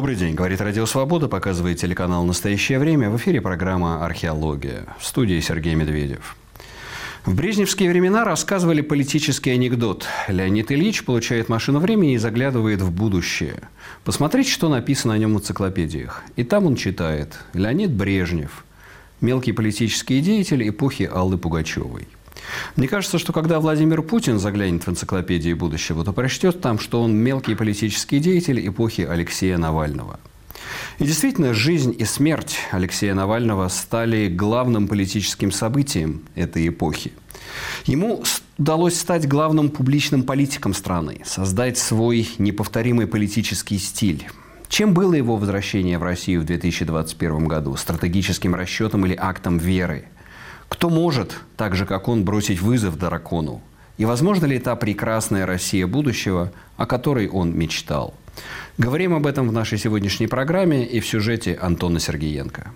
Добрый день, говорит Радио Свобода, показывает телеканал «Настоящее время». В эфире программа «Археология». В студии Сергей Медведев. В брежневские времена рассказывали политический анекдот. Леонид Ильич получает машину времени и заглядывает в будущее. Посмотрите, что написано о нем в энциклопедиях. И там он читает «Леонид Брежнев. Мелкий политический деятель эпохи Аллы Пугачевой». Мне кажется, что когда Владимир Путин заглянет в энциклопедии будущего, то прочтет там, что он мелкий политический деятель эпохи Алексея Навального. И действительно, жизнь и смерть Алексея Навального стали главным политическим событием этой эпохи. Ему удалось стать главным публичным политиком страны, создать свой неповторимый политический стиль. Чем было его возвращение в Россию в 2021 году? Стратегическим расчетом или актом веры – кто может, так же как он, бросить вызов дракону? И возможно ли та прекрасная Россия будущего, о которой он мечтал? Говорим об этом в нашей сегодняшней программе и в сюжете Антона Сергеенко.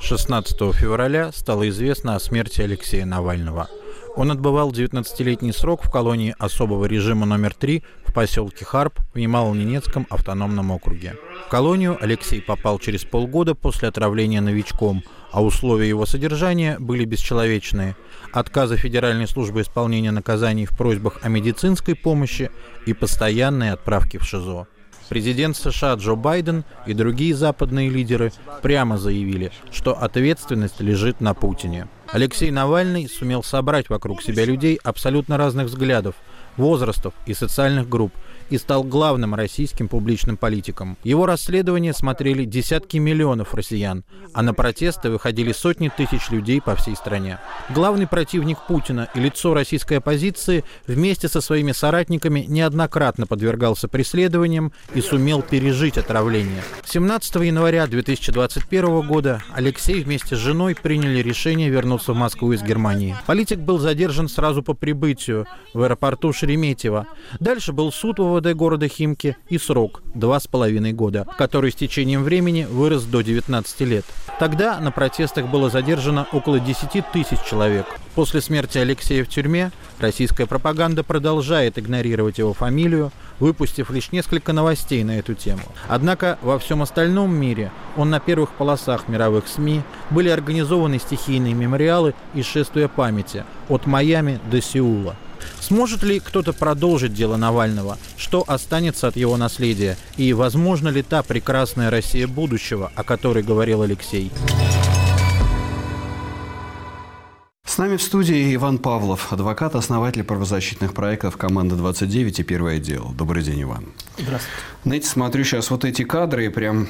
16 февраля стало известно о смерти Алексея Навального. Он отбывал 19-летний срок в колонии особого режима номер 3 в поселке Харп в Ямало-Ненецком автономном округе. В колонию Алексей попал через полгода после отравления новичком, а условия его содержания были бесчеловечные. Отказы Федеральной службы исполнения наказаний в просьбах о медицинской помощи и постоянные отправки в ШИЗО. Президент США Джо Байден и другие западные лидеры прямо заявили, что ответственность лежит на Путине. Алексей Навальный сумел собрать вокруг себя людей абсолютно разных взглядов, возрастов и социальных групп – и стал главным российским публичным политиком. Его расследование смотрели десятки миллионов россиян, а на протесты выходили сотни тысяч людей по всей стране. Главный противник Путина и лицо российской оппозиции вместе со своими соратниками неоднократно подвергался преследованиям и сумел пережить отравление. 17 января 2021 года Алексей вместе с женой приняли решение вернуться в Москву из Германии. Политик был задержан сразу по прибытию в аэропорту Шереметьево. Дальше был суд в МВД города Химки и срок – два с половиной года, который с течением времени вырос до 19 лет. Тогда на протестах было задержано около 10 тысяч человек. После смерти Алексея в тюрьме российская пропаганда продолжает игнорировать его фамилию, выпустив лишь несколько новостей на эту тему. Однако во всем остальном мире он на первых полосах мировых СМИ были организованы стихийные мемориалы и шествия памяти от Майами до Сеула. Сможет ли кто-то продолжить дело Навального? Что останется от его наследия? И возможно ли та прекрасная Россия будущего, о которой говорил Алексей? С нами в студии Иван Павлов, адвокат, основатель правозащитных проектов «Команда 29» и «Первое дело». Добрый день, Иван. Здравствуйте. Знаете, смотрю сейчас вот эти кадры и прям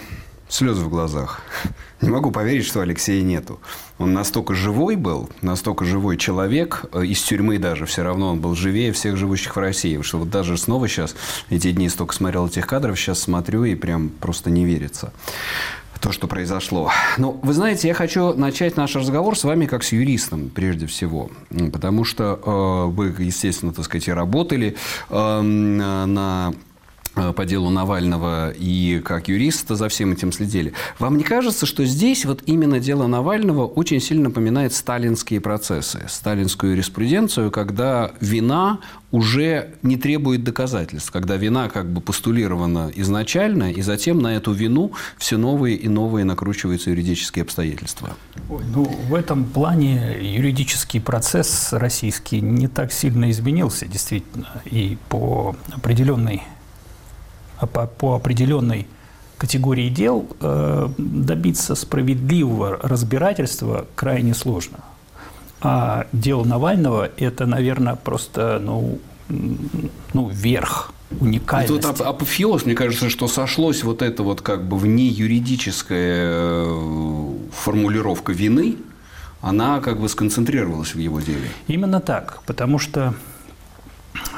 слезы в глазах. Не могу поверить, что Алексея нету. Он настолько живой был, настолько живой человек, э, из тюрьмы даже все равно он был живее всех живущих в России. Что вот даже снова сейчас, эти дни столько смотрел этих кадров, сейчас смотрю и прям просто не верится то, что произошло. Ну, вы знаете, я хочу начать наш разговор с вами как с юристом, прежде всего. Потому что э, вы, естественно, так сказать, работали э, на по делу Навального и как юрист за всем этим следили. Вам не кажется, что здесь вот именно дело Навального очень сильно напоминает сталинские процессы, сталинскую юриспруденцию, когда вина уже не требует доказательств, когда вина как бы постулирована изначально, и затем на эту вину все новые и новые накручиваются юридические обстоятельства? Ой, ну, в этом плане юридический процесс российский не так сильно изменился, действительно, и по определенной по, по определенной категории дел э, добиться справедливого разбирательства крайне сложно. А дело Навального – это, наверное, просто ну, ну, верх уникальности. Тут апофеоз, мне кажется, что сошлось вот это вот как бы вне юридическая э, формулировка вины, она как бы сконцентрировалась в его деле. Именно так, потому что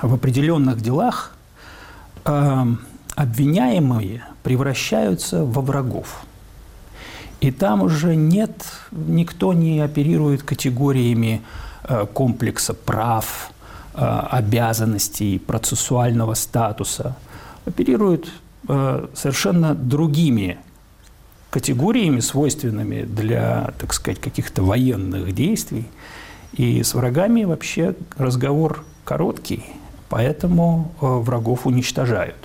в определенных делах э, обвиняемые превращаются во врагов. И там уже нет, никто не оперирует категориями э, комплекса прав, э, обязанностей, процессуального статуса. Оперируют э, совершенно другими категориями, свойственными для, так сказать, каких-то военных действий. И с врагами вообще разговор короткий, поэтому врагов уничтожают.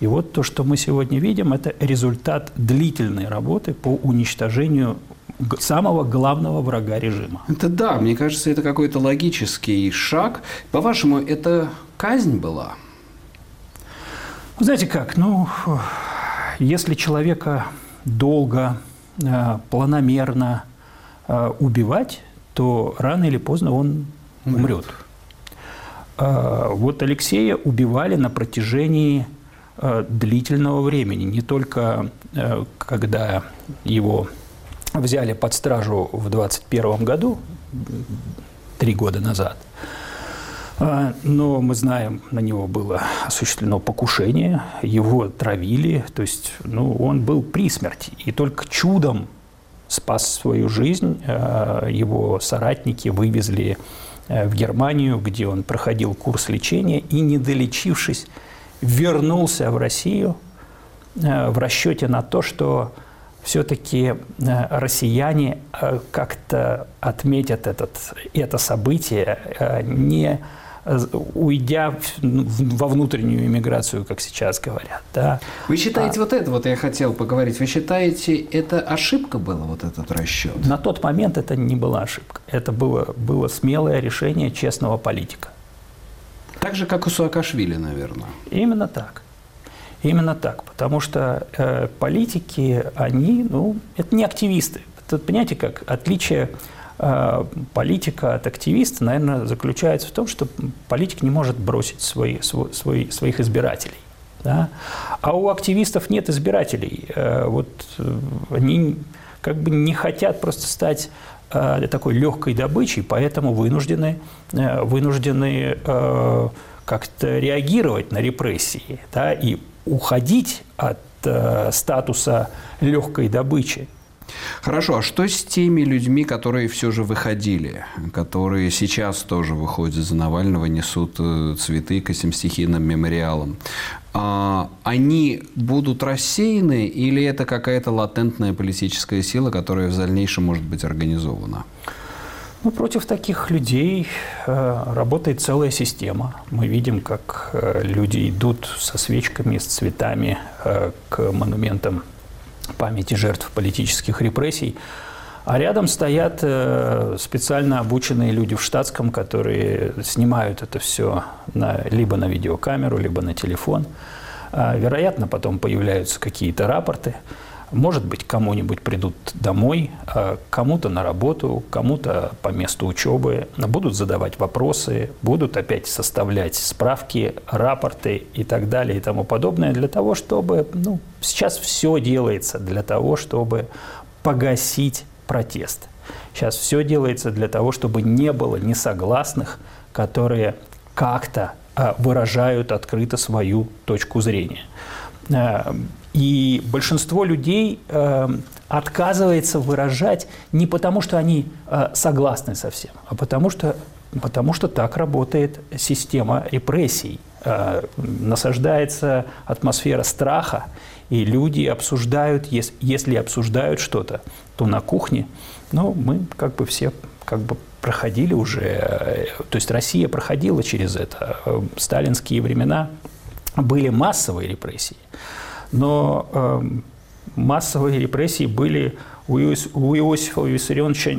И вот то, что мы сегодня видим, это результат длительной работы по уничтожению самого главного врага режима. Это да, мне кажется, это какой-то логический шаг. По-вашему, это казнь была? Знаете как, ну, если человека долго, э, планомерно э, убивать, то рано или поздно он умрет. Э, вот Алексея убивали на протяжении длительного времени, не только когда его взяли под стражу в 21 году, три года назад, а, но мы знаем, на него было осуществлено покушение, его травили, то есть ну, он был при смерти. И только чудом спас свою жизнь. Его соратники вывезли э, в Германию, где он проходил курс лечения и, не долечившись, вернулся в Россию э, в расчете на то, что все-таки э, россияне как-то отметят этот, это событие не уйдя во внутреннюю иммиграцию, как сейчас говорят. Да. Вы считаете, а, вот это вот я хотел поговорить, вы считаете, это ошибка была, вот этот расчет? На тот момент это не была ошибка. Это было, было смелое решение честного политика. Так же, как у Суакашвили, наверное. Именно так. Именно так. Потому что э, политики, они, ну, это не активисты. Тут, понимаете, как отличие Э, политика от активиста, наверное, заключается в том, что политик не может бросить свои, свои, своих избирателей. Да? А у активистов нет избирателей. Э, вот э, они как бы не хотят просто стать такой легкой добычей, поэтому вынуждены, вынуждены как-то реагировать на репрессии да, и уходить от статуса легкой добычи. Хорошо, а что с теми людьми, которые все же выходили, которые сейчас тоже выходят за Навального, несут э, цветы к этим стихийным мемориалам? А, они будут рассеяны или это какая-то латентная политическая сила, которая в дальнейшем может быть организована? Ну, против таких людей э, работает целая система. Мы видим, как э, люди идут со свечками, с цветами э, к монументам памяти жертв политических репрессий. А рядом стоят э, специально обученные люди в штатском, которые снимают это все на, либо на видеокамеру, либо на телефон. А, вероятно, потом появляются какие-то рапорты. Может быть, кому-нибудь придут домой, а кому-то на работу, кому-то по месту учебы, будут задавать вопросы, будут опять составлять справки, рапорты и так далее и тому подобное для того, чтобы, ну, сейчас все делается для того, чтобы погасить протест. Сейчас все делается для того, чтобы не было несогласных, которые как-то а, выражают открыто свою точку зрения. И большинство людей э, отказывается выражать не потому, что они э, согласны со всем, а потому что, потому что так работает система репрессий. Э, насаждается атмосфера страха, и люди обсуждают, если, если обсуждают что-то, то на кухне, ну, мы как бы все как бы проходили уже, э, то есть Россия проходила через это. Э, сталинские времена были массовые репрессии но э, массовые репрессии были у, Иос, у Иосифа Виссарионовича,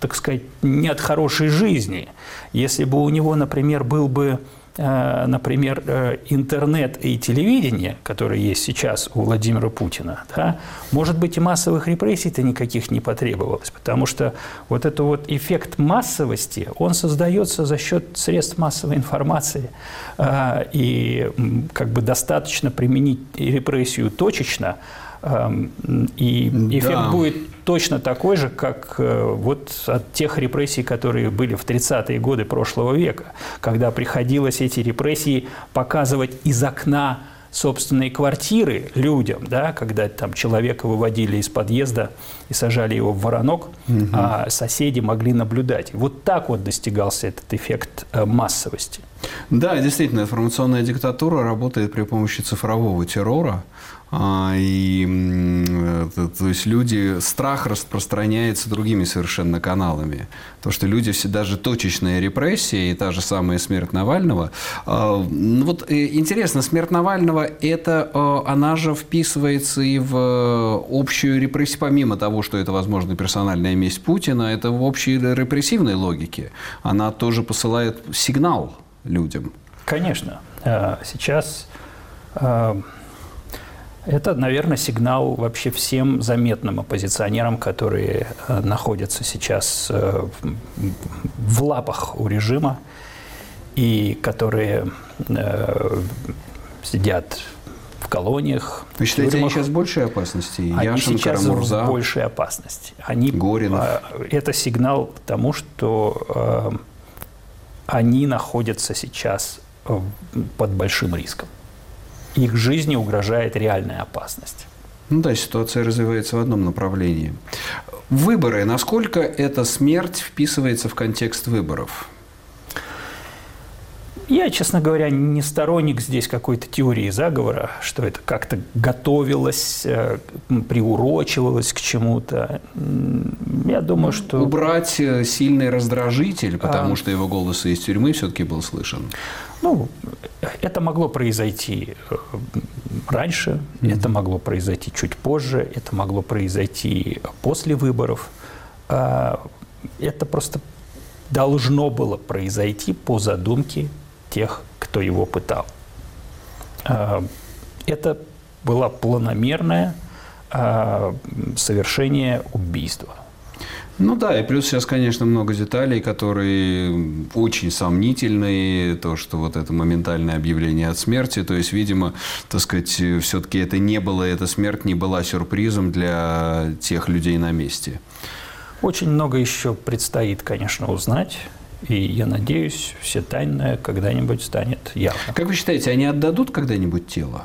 так сказать, не от хорошей жизни. Если бы у него, например, был бы например, э, интернет и телевидение, которые есть сейчас у Владимира Путина, да, может быть, и массовых репрессий-то никаких не потребовалось, потому что вот этот вот эффект массовости, он создается за счет средств массовой информации, э, и как бы достаточно применить репрессию точечно, и эффект да. будет точно такой же, как э, вот от тех репрессий, которые были в 30-е годы прошлого века, когда приходилось эти репрессии показывать из окна собственной квартиры людям, да, когда там человека выводили из подъезда и сажали его в воронок, угу. а соседи могли наблюдать. Вот так вот достигался этот эффект э, массовости. Да, действительно, информационная диктатура работает при помощи цифрового террора. А, и то есть люди, страх распространяется другими совершенно каналами. То, что люди все даже точечная репрессия и та же самая смерть Навального. А, ну вот э, интересно, смерть Навального, это а, она же вписывается и в общую репрессию, помимо того, что это, возможно, персональная месть Путина, это в общей репрессивной логике. Она тоже посылает сигнал людям. Конечно. Сейчас это, наверное, сигнал вообще всем заметным оппозиционерам, которые э, находятся сейчас э, в лапах у режима и которые э, сидят в колониях. Вы считаете, тюрьмах. они сейчас большей опасности? Они Яшин, сейчас Карамурза, в большей опасности. Они, Горинов. Это сигнал тому, что они находятся сейчас под большим риском их жизни угрожает реальная опасность. Ну да, ситуация развивается в одном направлении. Выборы. Насколько эта смерть вписывается в контекст выборов? Я, честно говоря, не сторонник здесь какой-то теории заговора, что это как-то готовилось, э, приурочивалось к чему-то. Я думаю, что... Убрать э, сильный раздражитель, потому а... что его голос из тюрьмы все-таки был слышен. Ну, это могло произойти э, раньше, mm-hmm. это могло произойти чуть позже, это могло произойти после выборов. А, это просто должно было произойти по задумке тех, кто его пытал. А, это было планомерное а, совершение убийства. Ну да, и плюс сейчас, конечно, много деталей, которые очень сомнительные. То, что вот это моментальное объявление от смерти. То есть, видимо, так сказать, все-таки это не было, эта смерть не была сюрпризом для тех людей на месте. Очень много еще предстоит, конечно, узнать. И я надеюсь, все тайное когда-нибудь станет явно. Как вы считаете, они отдадут когда-нибудь тело?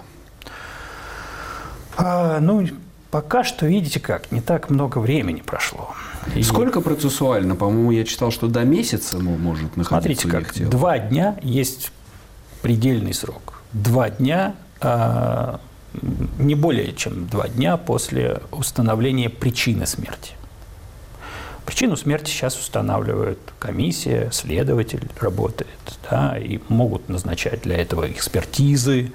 А, ну, пока что, видите как, не так много времени прошло. И... Сколько процессуально? По-моему, я читал, что до месяца может находиться Смотрите, как тело. два дня есть предельный срок. Два дня, а, не более чем два дня после установления причины смерти. Причину смерти сейчас устанавливает комиссия, следователь работает, да, и могут назначать для этого экспертизы,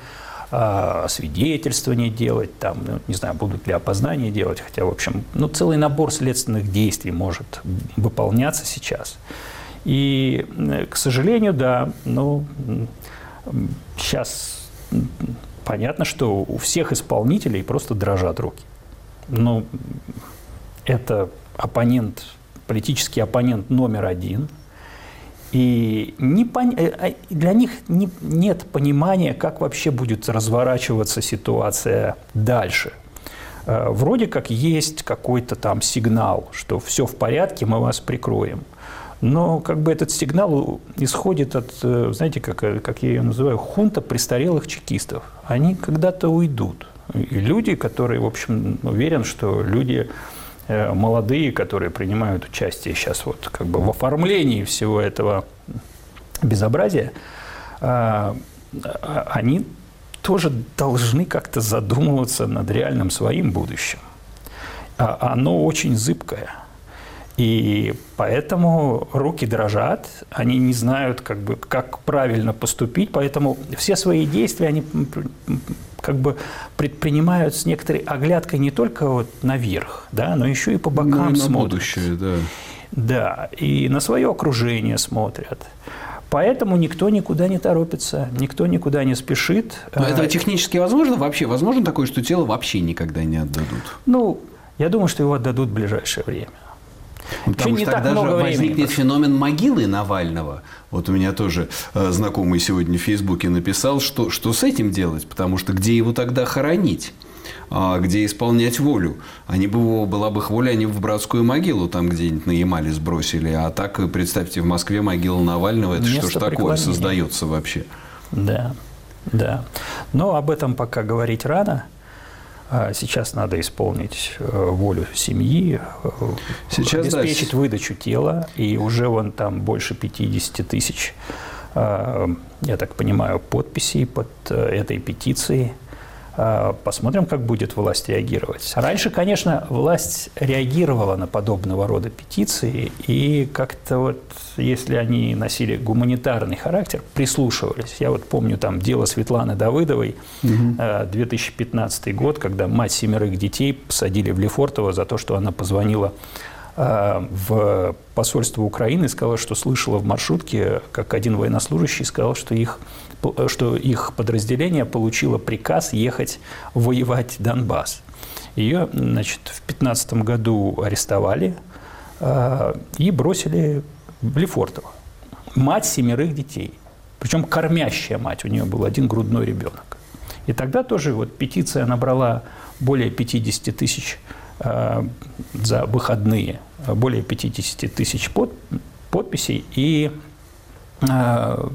а, свидетельствование делать, там, ну, не знаю, будут ли опознания делать, хотя, в общем, ну, целый набор следственных действий может выполняться сейчас. И, к сожалению, да, ну, сейчас понятно, что у всех исполнителей просто дрожат руки. Ну, это оппонент политический оппонент номер один. И не пон... Э, а для них не... нет понимания, как вообще будет разворачиваться ситуация дальше. Э, вроде как есть какой-то там сигнал, что все в порядке, мы вас прикроем. Но как бы этот сигнал исходит от, э, знаете, как, как я ее называю, хунта престарелых чекистов. Они когда-то уйдут. И люди, которые, в общем, уверен, что люди Э, молодые, которые принимают участие сейчас вот как бы в оформлении всего этого безобразия, а, а, они тоже должны как-то задумываться над реальным своим будущим. А оно очень зыбкое. И поэтому руки дрожат, они не знают, как, бы, как правильно поступить, поэтому все свои действия они как бы предпринимают с некоторой оглядкой не только вот наверх, да, но еще и по бокам ну, и на смотрят. будущее, да. Да, и на свое окружение смотрят. Поэтому никто никуда не торопится, никто никуда не спешит. Но это а, технически возможно вообще? Возможно такое, что тело вообще никогда не отдадут? Ну, я думаю, что его отдадут в ближайшее время. Потому что тогда же возникнет феномен могилы Навального. Вот у меня тоже э, знакомый сегодня в Фейсбуке написал, что, что с этим делать, потому что где его тогда хоронить? А, где исполнять волю. Они бы, была бы их воля, они в братскую могилу там где-нибудь на Ямале сбросили. А так, представьте, в Москве могила Навального, это Место что ж такое создается вообще? Да, да. Но об этом пока говорить рано. А сейчас надо исполнить э, волю семьи, э, сейчас, обеспечить да. выдачу тела, и уже вон там больше 50 тысяч, э, я так понимаю, подписей под этой петицией. А, посмотрим, как будет власть реагировать. Раньше, конечно, власть реагировала на подобного рода петиции, и как-то вот, если они носили гуманитарный характер, прислушивались. Я вот помню там дело Светланы Давыдовой, угу. 2015 год, когда мать семерых детей посадили в Лефортово за то, что она позвонила а, в посольство Украины и сказала, что слышала в маршрутке, как один военнослужащий сказал, что их что их подразделение получило приказ ехать воевать Донбасс. Ее, значит, в 15 году арестовали э, и бросили в Лефортово. Мать семерых детей. Причем кормящая мать, у нее был один грудной ребенок. И тогда тоже вот петиция набрала более 50 тысяч э, за выходные, более 50 тысяч под, подписей. И э,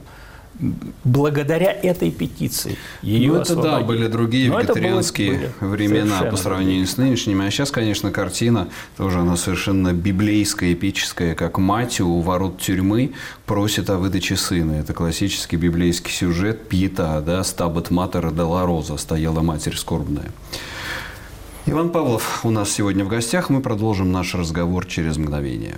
благодаря этой петиции ее ну, это да, были другие Но вегетарианские времена по сравнению с нынешними. А сейчас, конечно, картина тоже она совершенно библейская, эпическая, как мать у ворот тюрьмы просит о выдаче сына. Это классический библейский сюжет Пьета, да, «Стабат матера де ла роза» стояла матерь скорбная. Иван Павлов у нас сегодня в гостях. Мы продолжим наш разговор через мгновение.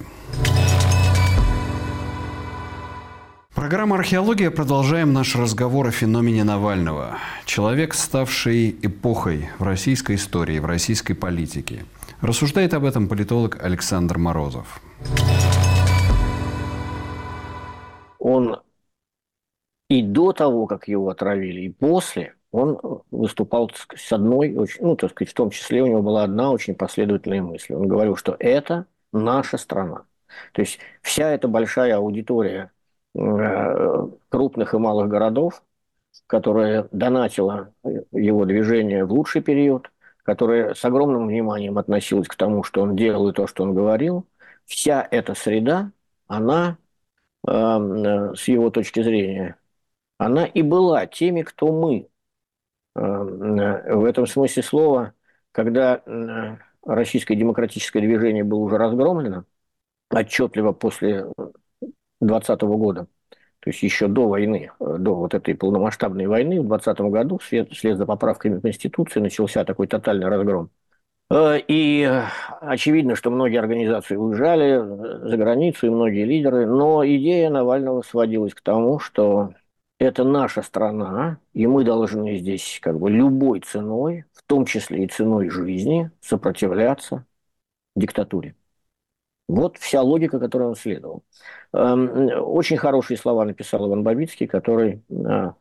Программа «Археология». Продолжаем наш разговор о феномене Навального. Человек, ставший эпохой в российской истории, в российской политике. Рассуждает об этом политолог Александр Морозов. Он и до того, как его отравили, и после, он выступал с одной, ну, так сказать, в том числе у него была одна очень последовательная мысль. Он говорил, что это наша страна. То есть вся эта большая аудитория крупных и малых городов, которая донатила его движение в лучший период, которая с огромным вниманием относилась к тому, что он делал и то, что он говорил, вся эта среда, она, э, с его точки зрения, она и была теми, кто мы. Э, в этом смысле слова, когда российское демократическое движение было уже разгромлено, отчетливо после 2020 года, то есть еще до войны, э, до вот этой полномасштабной войны в 2020 году, вслед, вслед за поправками Конституции, начался такой тотальный разгром. Э, и очевидно, что многие организации уезжали э, за границу, и многие лидеры, но идея Навального сводилась к тому, что это наша страна, и мы должны здесь как бы любой ценой, в том числе и ценой жизни, сопротивляться диктатуре. Вот вся логика, которой он следовал. Эм, очень хорошие слова написал Иван Бабицкий, который э,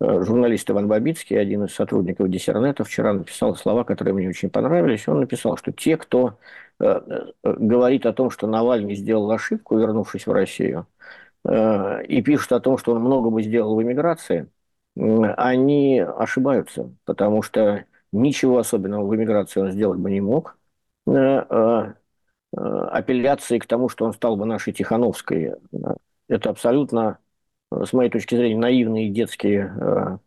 э, журналист Иван Бабицкий, один из сотрудников Диссернета, вчера написал слова, которые мне очень понравились. Он написал, что те, кто э, говорит о том, что Навальный сделал ошибку, вернувшись в Россию, и пишут о том, что он много бы сделал в эмиграции, они ошибаются, потому что ничего особенного в эмиграции он сделать бы не мог апелляции к тому, что он стал бы нашей Тихановской. Это абсолютно, э, с моей точки зрения, наивные детские э,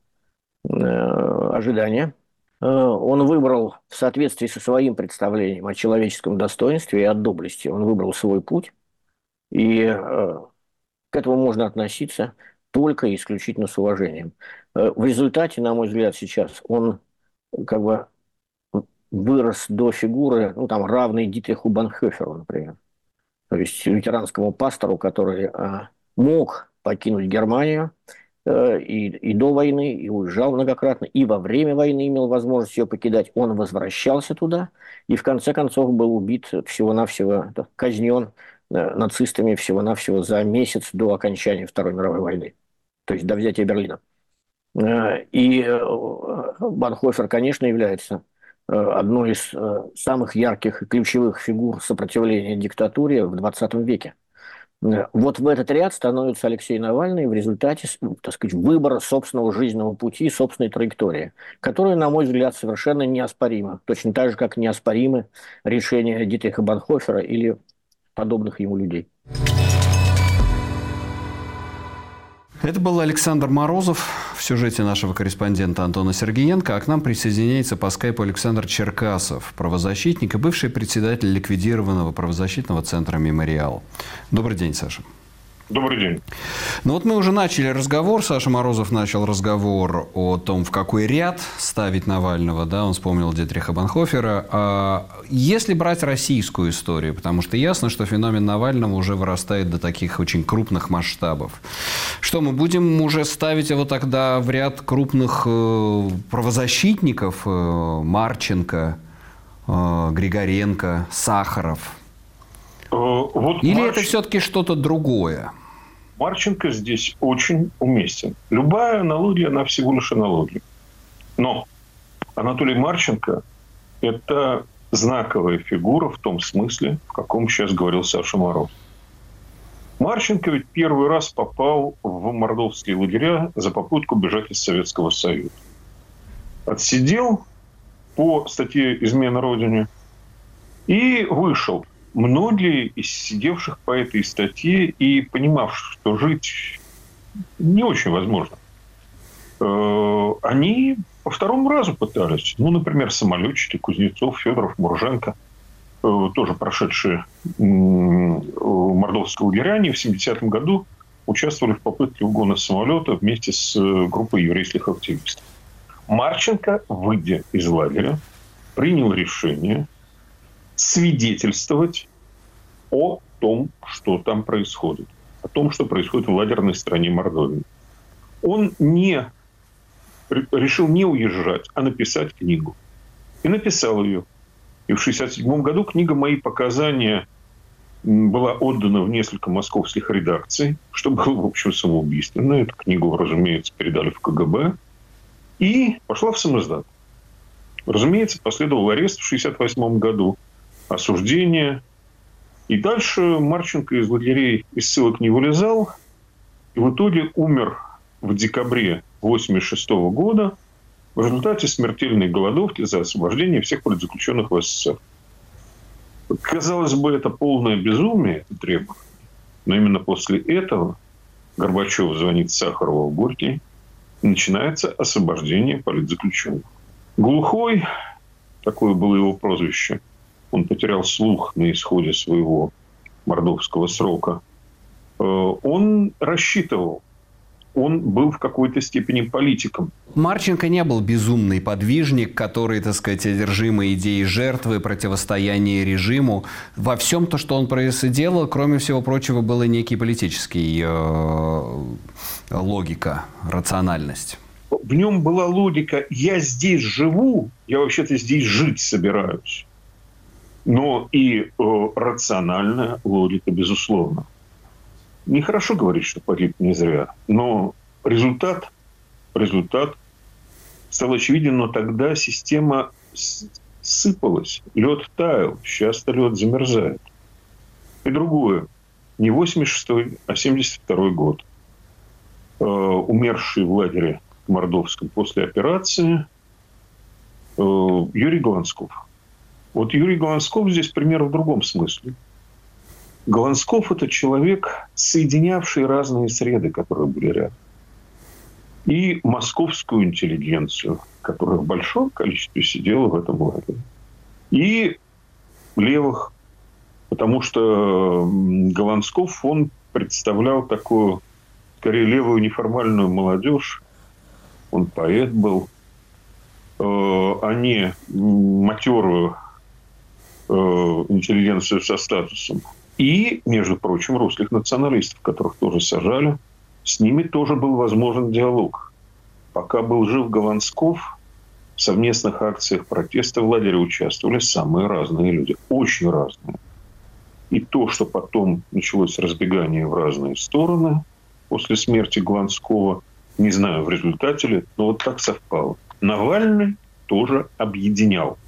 ожидания. Он выбрал в соответствии со своим представлением о человеческом достоинстве и о доблести, он выбрал свой путь. И к этому можно относиться только и исключительно с уважением. В результате, на мой взгляд, сейчас он как бы вырос до фигуры, ну, там, равной Дитриху Банхёферу, например. То есть лютеранскому пастору, который а, мог покинуть Германию э, и, и до войны, и уезжал многократно, и во время войны имел возможность ее покидать. Он возвращался туда и в конце концов был убит всего-навсего, казнен э, нацистами всего-навсего за месяц до окончания Второй мировой войны, то есть до взятия Берлина. Э, и Банхофер, конечно, является Э, одной из э, самых ярких и ключевых фигур сопротивления диктатуре в 20 веке. Э, вот в этот ряд становится Алексей Навальный в результате, так сказать, выбора собственного жизненного пути, собственной траектории, которая, на мой взгляд, совершенно неоспорима. Точно так же, как неоспоримы решения Дитриха Банхофера или подобных ему людей. Это был Александр Морозов в сюжете нашего корреспондента Антона Сергеенко, а к нам присоединяется по скайпу Александр Черкасов, правозащитник и бывший председатель ликвидированного правозащитного центра «Мемориал». Добрый день, Саша. Добрый день. Ну вот мы уже начали разговор, Саша Морозов начал разговор о том, в какой ряд ставить Навального, да, он вспомнил Детриха Банхофера. А если брать российскую историю, потому что ясно, что феномен Навального уже вырастает до таких очень крупных масштабов. Что, мы будем уже ставить его тогда в ряд крупных э, правозащитников, э, Марченко, э, Григоренко, Сахаров? Вот Или Марч... это все-таки что-то другое? Марченко здесь очень уместен. Любая аналогия, она всего лишь аналогия. Но Анатолий Марченко – это знаковая фигура в том смысле, в каком сейчас говорил Саша Мороз. Марченко ведь первый раз попал в мордовские лагеря за попытку бежать из Советского Союза. Отсидел по статье «Измена Родине» и вышел многие из сидевших по этой статье и понимавших, что жить не очень возможно, э, они по второму разу пытались. Ну, например, самолетчики Кузнецов, Федоров, Мурженко, э, тоже прошедшие мордовского лагеря, в 70-м году участвовали в попытке угона самолета вместе с э, группой еврейских активистов. Марченко, выйдя из лагеря, принял решение – свидетельствовать о том, что там происходит, о том, что происходит в лагерной стране Мордовии. Он не решил не уезжать, а написать книгу. И написал ее. И в 1967 году книга «Мои показания» была отдана в несколько московских редакций, что было, в общем, самоубийственно. Эту книгу, разумеется, передали в КГБ. И пошла в самоздат. Разумеется, последовал арест в 1968 году – осуждение. И дальше Марченко из лагерей и ссылок не вылезал. И в итоге умер в декабре 1986 года в результате смертельной голодовки за освобождение всех политзаключенных в СССР. Казалось бы, это полное безумие, это требование. Но именно после этого Горбачев звонит Сахарову в Горький, и начинается освобождение политзаключенных. Глухой, такое было его прозвище, он потерял слух на исходе своего мордовского срока, э, он рассчитывал, он был в какой-то степени политиком. Марченко не был безумный подвижник, который, так сказать, одержимый идеей жертвы, противостояния режиму. Во всем то, что он происходило, кроме всего прочего, было некий политический э, логика, рациональность. В нем была логика «я здесь живу, я вообще-то здесь жить собираюсь» но и э, рациональная логика, безусловно. Нехорошо говорить, что погиб не зря, но результат, результат стал очевиден, но тогда система сыпалась, лед таял, сейчас лед замерзает. И другое, не 86-й, а 72-й год. Э, умерший в лагере Мордовском после операции э, Юрий Голландсков – вот Юрий Голландсков здесь пример в другом смысле. Голландсков – это человек, соединявший разные среды, которые были рядом. И московскую интеллигенцию, которая в большом количестве сидела в этом лагере. И левых, потому что Голландсков, он представлял такую, скорее, левую неформальную молодежь. Он поэт был, э, а не матерую Э, интеллигенцию со статусом. И, между прочим, русских националистов, которых тоже сажали. С ними тоже был возможен диалог. Пока был жив Голландсков, в совместных акциях протеста в лагере участвовали самые разные люди. Очень разные. И то, что потом началось разбегание в разные стороны после смерти Голландского, не знаю, в результате ли, но вот так совпало. Навальный тоже объединял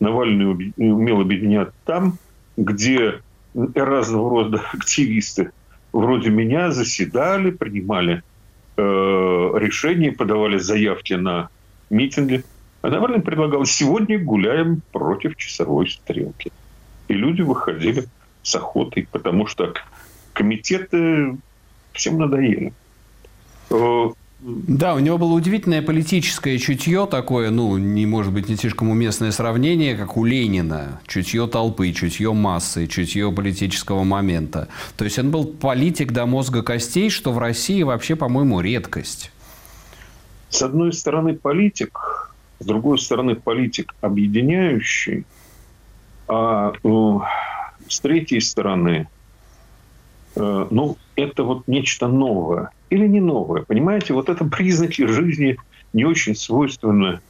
Навальный умел объединять там, где разного рода активисты вроде меня заседали, принимали э, решения, подавали заявки на митинги. А Навальный предлагал, сегодня гуляем против часовой стрелки. И люди выходили с охотой, потому что комитеты всем надоели. Да, у него было удивительное политическое чутье такое, ну, не может быть не слишком уместное сравнение, как у Ленина. Чутье толпы, чутье массы, чутье политического момента. То есть он был политик до мозга костей, что в России вообще, по-моему, редкость. С одной стороны политик, с другой стороны политик объединяющий, а ну, с третьей стороны, ну, это вот нечто новое – или не новое. Понимаете, вот это признаки жизни не очень свойственны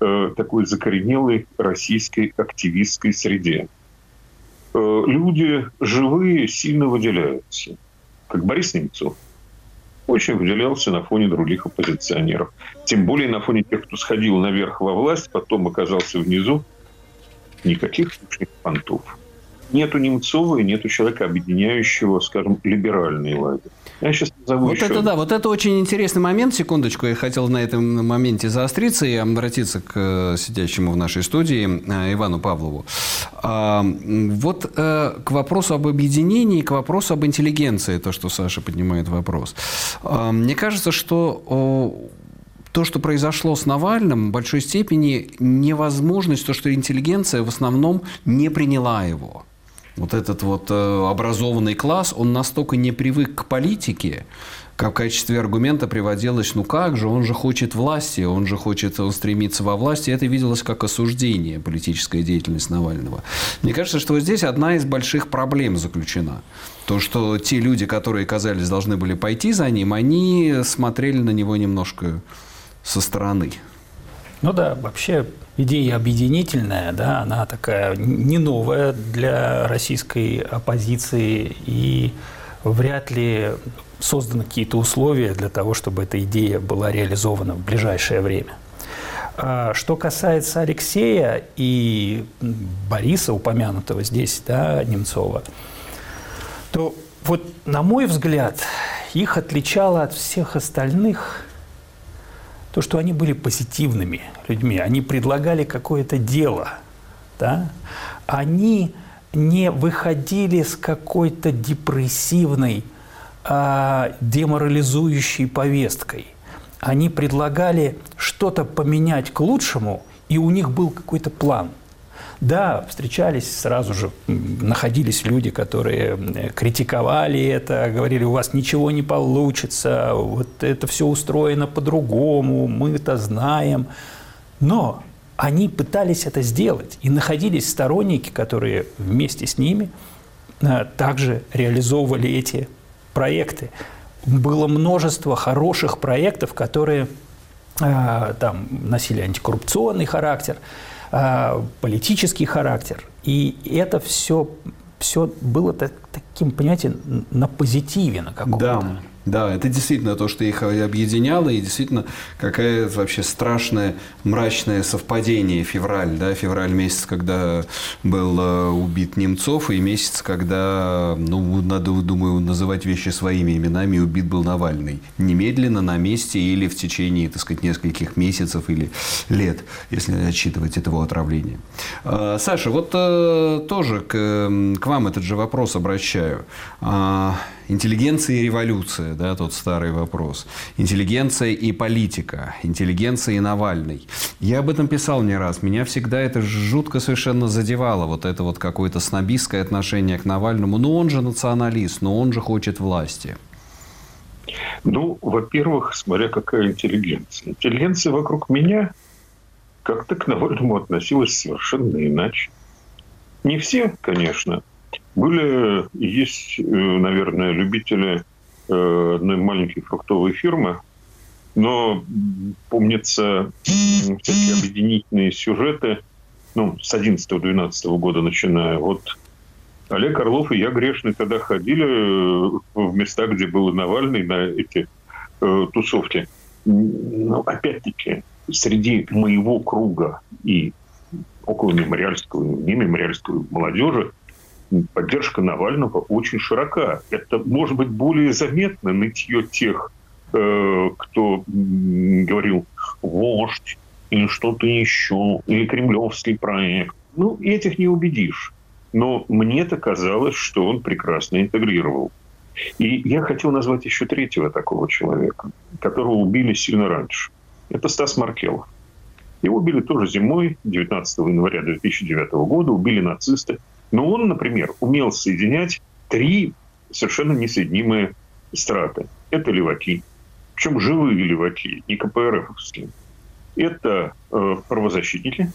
э, такой закоренелой российской активистской среде. Э, люди живые сильно выделяются. Как Борис Немцов очень выделялся на фоне других оппозиционеров. Тем более на фоне тех, кто сходил наверх во власть, потом оказался внизу. Никаких лишних понтов нету Немцова и нету человека, объединяющего, скажем, либеральный лагерь. Я сейчас назову вот еще... это да, вот это очень интересный момент. Секундочку, я хотел на этом моменте заостриться и обратиться к э, сидящему в нашей студии э, Ивану Павлову. А, вот э, к вопросу об объединении, к вопросу об интеллигенции, то, что Саша поднимает вопрос. А, мне кажется, что то, что произошло с Навальным, в большой степени невозможность, то, что интеллигенция в основном не приняла его вот этот вот э, образованный класс, он настолько не привык к политике, как в качестве аргумента приводилось, ну как же, он же хочет власти, он же хочет, он стремится во власти. Это виделось как осуждение политической деятельности Навального. Мне кажется, что вот здесь одна из больших проблем заключена. То, что те люди, которые, казались, должны были пойти за ним, они смотрели на него немножко со стороны. Ну да, вообще идея объединительная, да, она такая не новая для российской оппозиции и вряд ли созданы какие-то условия для того, чтобы эта идея была реализована в ближайшее время. А что касается Алексея и Бориса, упомянутого здесь, да, Немцова, то вот, на мой взгляд, их отличало от всех остальных то, что они были позитивными людьми, они предлагали какое-то дело, да? они не выходили с какой-то депрессивной, а, деморализующей повесткой. Они предлагали что-то поменять к лучшему, и у них был какой-то план – да, встречались сразу же, находились люди, которые критиковали это, говорили, у вас ничего не получится, вот это все устроено по-другому, мы это знаем. Но они пытались это сделать, и находились сторонники, которые вместе с ними э, также реализовывали эти проекты. Было множество хороших проектов, которые э, там носили антикоррупционный характер, а, политический характер. И это все, все было так, таким, понимаете, на позитиве на каком-то. Да. Да, это действительно то, что их объединяло, и действительно какая вообще страшное, мрачное совпадение февраль, да, февраль месяц, когда был э, убит Немцов, и месяц, когда, ну, надо, думаю, называть вещи своими именами, убит был Навальный. Немедленно, на месте или в течение, так сказать, нескольких месяцев или лет, если отсчитывать этого отравления. А, Саша, вот э, тоже к, к вам этот же вопрос обращаю. Интеллигенция и революция, да, тот старый вопрос. Интеллигенция и политика, интеллигенция и Навальный. Я об этом писал не раз. Меня всегда это жутко совершенно задевало, вот это вот какое-то снобистское отношение к Навальному. Ну, он же националист, но он же хочет власти. Ну, во-первых, смотря какая интеллигенция. Интеллигенция вокруг меня как-то к Навальному относилась совершенно иначе. Не все, конечно, были есть, э, наверное, любители э, одной маленькой фруктовой фирмы, но помнится всякие объединительные сюжеты, ну, с 11-12 года начиная. Вот Олег Орлов и я грешный тогда ходили э, в места, где был Навальный, на эти э, тусовки. Но опять-таки, среди моего круга и около мемориальского, не мемориальского молодежи поддержка Навального очень широка. Это может быть более заметно нытье тех, э, кто говорил «вождь» или что-то еще, или кремлевский проект. Ну, этих не убедишь. Но мне-то казалось, что он прекрасно интегрировал. И я хотел назвать еще третьего такого человека, которого убили сильно раньше. Это Стас Маркелов. Его убили тоже зимой, 19 января 2009 года, убили нацисты. Но он, например, умел соединять три совершенно несоединимые страты. Это леваки, причем живые леваки, не КПРФовские. Это э, правозащитники,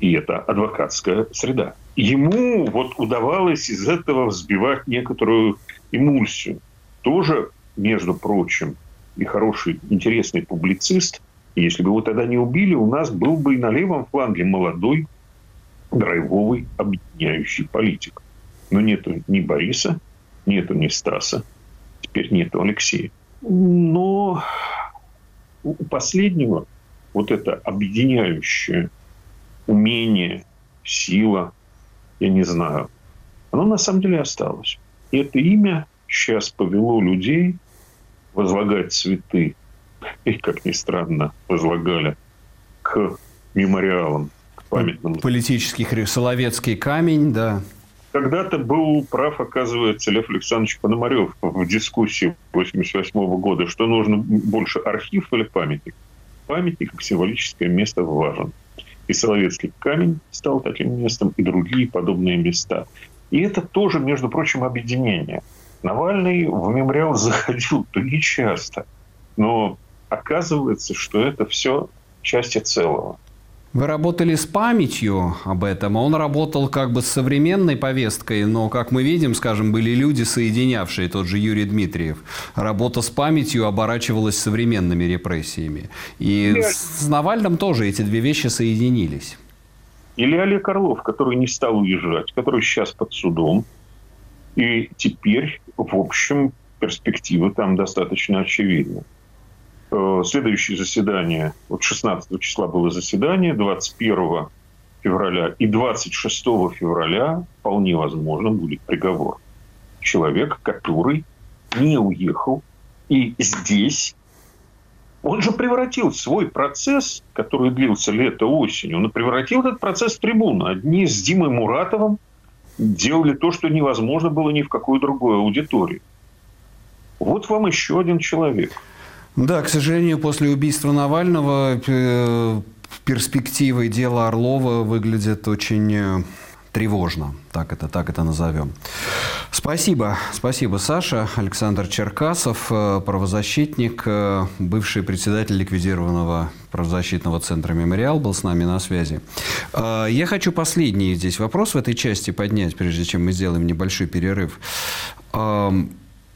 и это адвокатская среда. Ему вот удавалось из этого взбивать некоторую эмульсию. Тоже, между прочим, и хороший, интересный публицист. И если бы его тогда не убили, у нас был бы и на левом фланге молодой, драйвовый, объединяющий политик. Но нету ни Бориса, нету ни Стаса, теперь нету Алексея. Но у последнего вот это объединяющее умение, сила, я не знаю, оно на самом деле осталось. И это имя сейчас повело людей возлагать цветы, и, как ни странно, возлагали к мемориалам, к памятным. Политический Соловецкий камень, да. Когда-то был прав, оказывается, Лев Александрович Пономарев в дискуссии 1988 года, что нужно больше архив или памятник. Памятник как символическое место важен. И Соловецкий камень стал таким местом, и другие подобные места. И это тоже, между прочим, объединение. Навальный в мемориал заходил то не часто, но оказывается, что это все части целого. Вы работали с памятью об этом, а он работал как бы с современной повесткой, но, как мы видим, скажем, были люди, соединявшие, тот же Юрий Дмитриев. Работа с памятью оборачивалась современными репрессиями. И Или... с Навальным тоже эти две вещи соединились. Или Олег Орлов, который не стал уезжать, который сейчас под судом. И теперь, в общем, перспективы там достаточно очевидны. Э, следующее заседание, вот 16 числа было заседание, 21 февраля и 26 февраля вполне возможно будет приговор. Человек, который не уехал, и здесь он же превратил свой процесс, который длился лето-осенью, он превратил этот процесс в трибуну. Одни с Димой Муратовым делали то, что невозможно было ни в какой другой аудитории. Вот вам еще один человек – да, к сожалению, после убийства Навального э, перспективы дела Орлова выглядят очень э, тревожно, так это, так это назовем. Спасибо, спасибо, Саша. Александр Черкасов, э, правозащитник, бывший председатель ликвидированного правозащитного центра «Мемориал» был с нами на связи. Я хочу последний здесь вопрос в этой части поднять, прежде чем мы сделаем небольшой перерыв.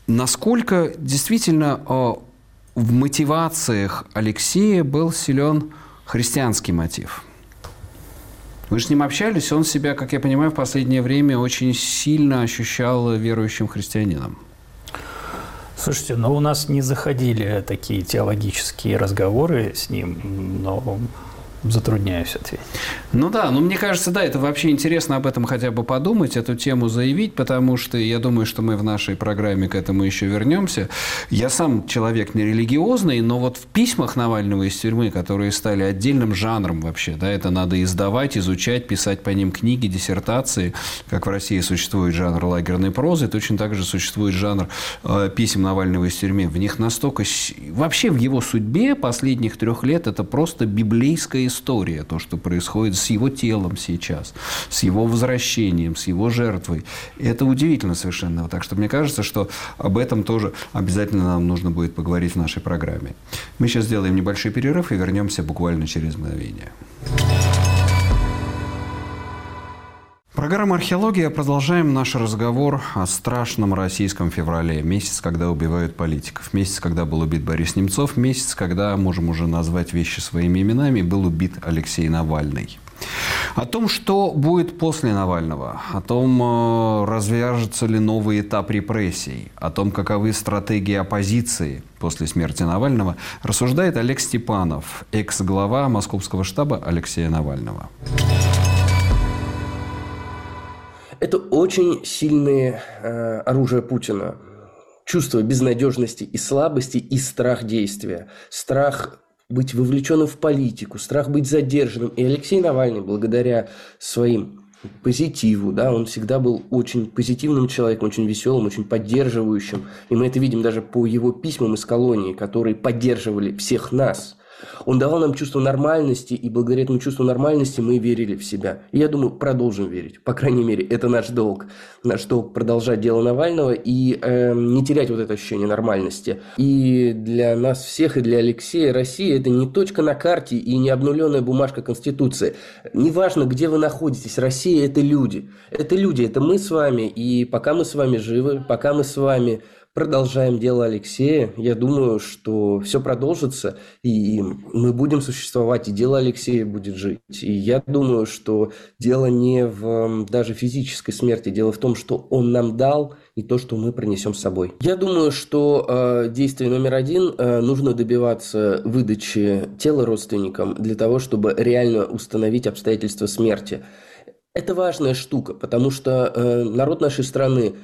Насколько действительно в мотивациях Алексея был силен христианский мотив. Вы же с ним общались, он себя, как я понимаю, в последнее время очень сильно ощущал верующим христианином. Слушайте, ну у нас не заходили такие теологические разговоры с ним, но затрудняюсь ответить. Ну да, ну мне кажется, да, это вообще интересно об этом хотя бы подумать, эту тему заявить, потому что я думаю, что мы в нашей программе к этому еще вернемся. Я сам человек не религиозный, но вот в письмах Навального из тюрьмы, которые стали отдельным жанром вообще, да, это надо издавать, изучать, писать по ним книги, диссертации, как в России существует жанр лагерной прозы, точно так же существует жанр э, писем Навального из тюрьмы. В них настолько... Вообще в его судьбе последних трех лет это просто библейская история, то, что происходит с его телом сейчас, с его возвращением, с его жертвой. Это удивительно совершенно. Так что мне кажется, что об этом тоже обязательно нам нужно будет поговорить в нашей программе. Мы сейчас сделаем небольшой перерыв и вернемся буквально через мгновение. Программа «Археология». Продолжаем наш разговор о страшном российском феврале. Месяц, когда убивают политиков. Месяц, когда был убит Борис Немцов. Месяц, когда, можем уже назвать вещи своими именами, был убит Алексей Навальный. О том, что будет после Навального, о том, э, развяжется ли новый этап репрессий, о том, каковы стратегии оппозиции после смерти Навального, рассуждает Олег Степанов, экс-глава московского штаба Алексея Навального. Это очень сильное э, оружие Путина. Чувство безнадежности и слабости и страх действия. Страх быть вовлеченным в политику, страх быть задержанным. И Алексей Навальный, благодаря своим позитиву, да, он всегда был очень позитивным человеком, очень веселым, очень поддерживающим, и мы это видим даже по его письмам из колонии, которые поддерживали всех нас – он давал нам чувство нормальности, и благодаря этому чувству нормальности мы верили в себя. И я думаю, продолжим верить. По крайней мере, это наш долг. Наш долг продолжать дело Навального и э, не терять вот это ощущение нормальности. И для нас всех, и для Алексея, Россия – это не точка на карте и не обнуленная бумажка Конституции. Неважно, где вы находитесь, Россия – это люди. Это люди, это мы с вами. И пока мы с вами живы, пока мы с вами продолжаем дело Алексея. Я думаю, что все продолжится, и мы будем существовать, и дело Алексея будет жить. И я думаю, что дело не в даже физической смерти, дело в том, что он нам дал, и то, что мы принесем с собой. Я думаю, что э, действие номер один э, нужно добиваться выдачи тела родственникам для того, чтобы реально установить обстоятельства смерти. Это важная штука, потому что э, народ нашей страны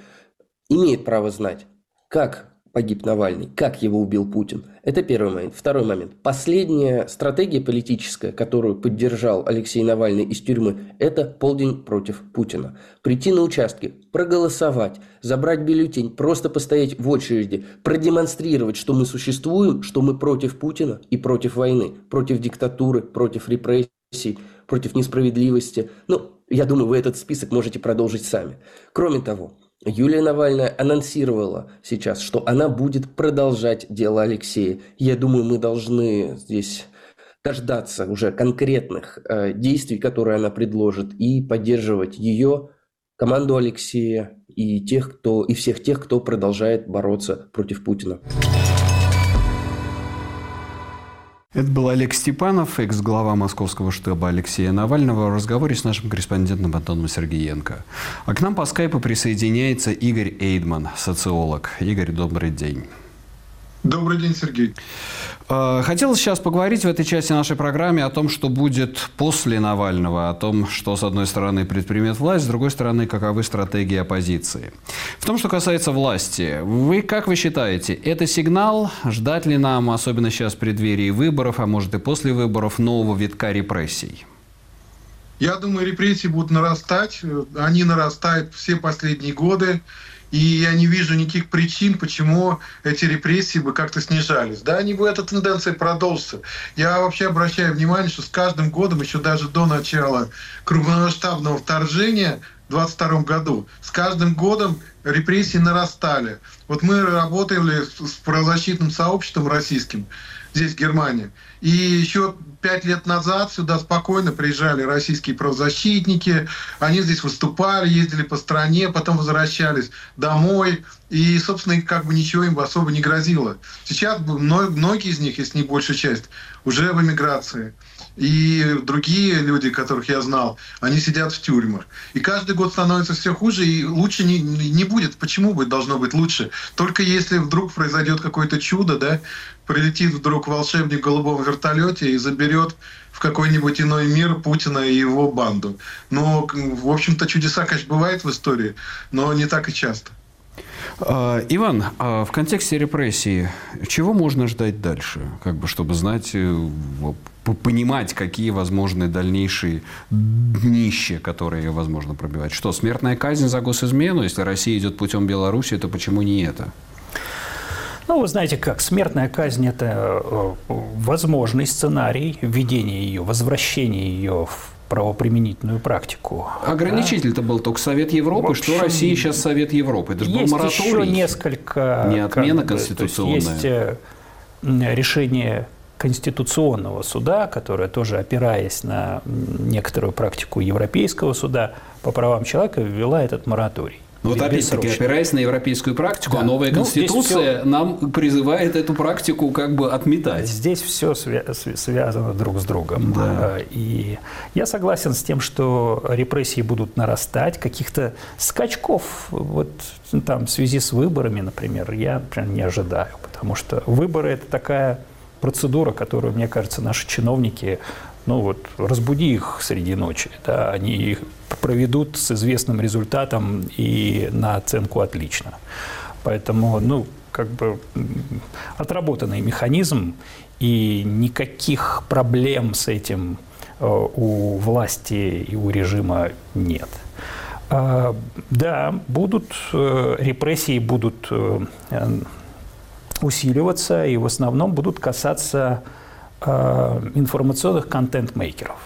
имеет право знать, как погиб Навальный, как его убил Путин. Это первый момент. Второй момент. Последняя стратегия политическая, которую поддержал Алексей Навальный из тюрьмы, это полдень против Путина. Прийти на участки, проголосовать, забрать бюллетень, просто постоять в очереди, продемонстрировать, что мы существуем, что мы против Путина и против войны, против диктатуры, против репрессий, против несправедливости. Ну, я думаю, вы этот список можете продолжить сами. Кроме того, Юлия Навальная анонсировала сейчас, что она будет продолжать дело Алексея. Я думаю, мы должны здесь дождаться уже конкретных э, действий, которые она предложит, и поддерживать ее, команду Алексея и тех, кто и всех тех, кто продолжает бороться против Путина. Это был Олег Степанов, экс-глава московского штаба Алексея Навального в разговоре с нашим корреспондентом Антоном Сергеенко. А к нам по скайпу присоединяется Игорь Эйдман, социолог. Игорь, добрый день. Добрый день, Сергей. Э, хотелось сейчас поговорить в этой части нашей программы о том, что будет после Навального, о том, что, с одной стороны, предпримет власть, с другой стороны, каковы стратегии оппозиции. В том, что касается власти, вы как вы считаете, это сигнал, ждать ли нам, особенно сейчас в преддверии выборов, а может и после выборов, нового витка репрессий? Я думаю, репрессии будут нарастать. Они нарастают все последние годы. И я не вижу никаких причин, почему эти репрессии бы как-то снижались. Да, они бы, эта тенденция продолжится. Я вообще обращаю внимание, что с каждым годом, еще даже до начала крупномасштабного вторжения, в 2022 году. С каждым годом репрессии нарастали. Вот мы работали с правозащитным сообществом российским здесь, в Германии. И еще пять лет назад сюда спокойно приезжали российские правозащитники, они здесь выступали, ездили по стране, потом возвращались домой, и, собственно, как бы ничего им особо не грозило. Сейчас многие из них, если не большая часть, уже в эмиграции. И другие люди, которых я знал, они сидят в тюрьмах. И каждый год становится все хуже, и лучше не, не будет. Почему будет, должно быть лучше? Только если вдруг произойдет какое-то чудо, да, прилетит вдруг волшебник в голубом вертолете и заберет в какой-нибудь иной мир Путина и его банду. Но, в общем-то, чудеса, конечно, бывают в истории, но не так и часто. А, Иван, а в контексте репрессии, чего можно ждать дальше, как бы, чтобы знать, э, понимать, какие возможны дальнейшие днища, которые возможно пробивать? Что, смертная казнь за госизмену? Если Россия идет путем Беларуси, то почему не это? Ну, вы знаете как, смертная казнь – это э, возможный сценарий введения ее, возвращения ее в правоприменительную практику. Ограничитель-то был только Совет Европы. общем, что Россия сейчас Совет Европы? Это же есть был мораторий. еще несколько... Не отмена как бы, конституционная. есть э, решение Конституционного суда, которое тоже, опираясь на некоторую практику Европейского суда по правам человека, ввела этот мораторий. Ну, вот опять-таки, опираясь на европейскую практику, да. а новая ну, Конституция все... нам призывает эту практику как бы отметать. Здесь все свя- связано друг с другом. Да. А, и я согласен с тем, что репрессии будут нарастать, каких-то скачков вот там в связи с выборами, например, я прям не ожидаю, потому что выборы – это такая процедура, которую, мне кажется, наши чиновники ну вот разбуди их среди ночи, да, они их проведут с известным результатом и на оценку отлично. Поэтому, ну, как бы отработанный механизм, и никаких проблем с этим у власти и у режима нет. Да, будут репрессии, будут усиливаться и в основном будут касаться информационных контент-мейкеров.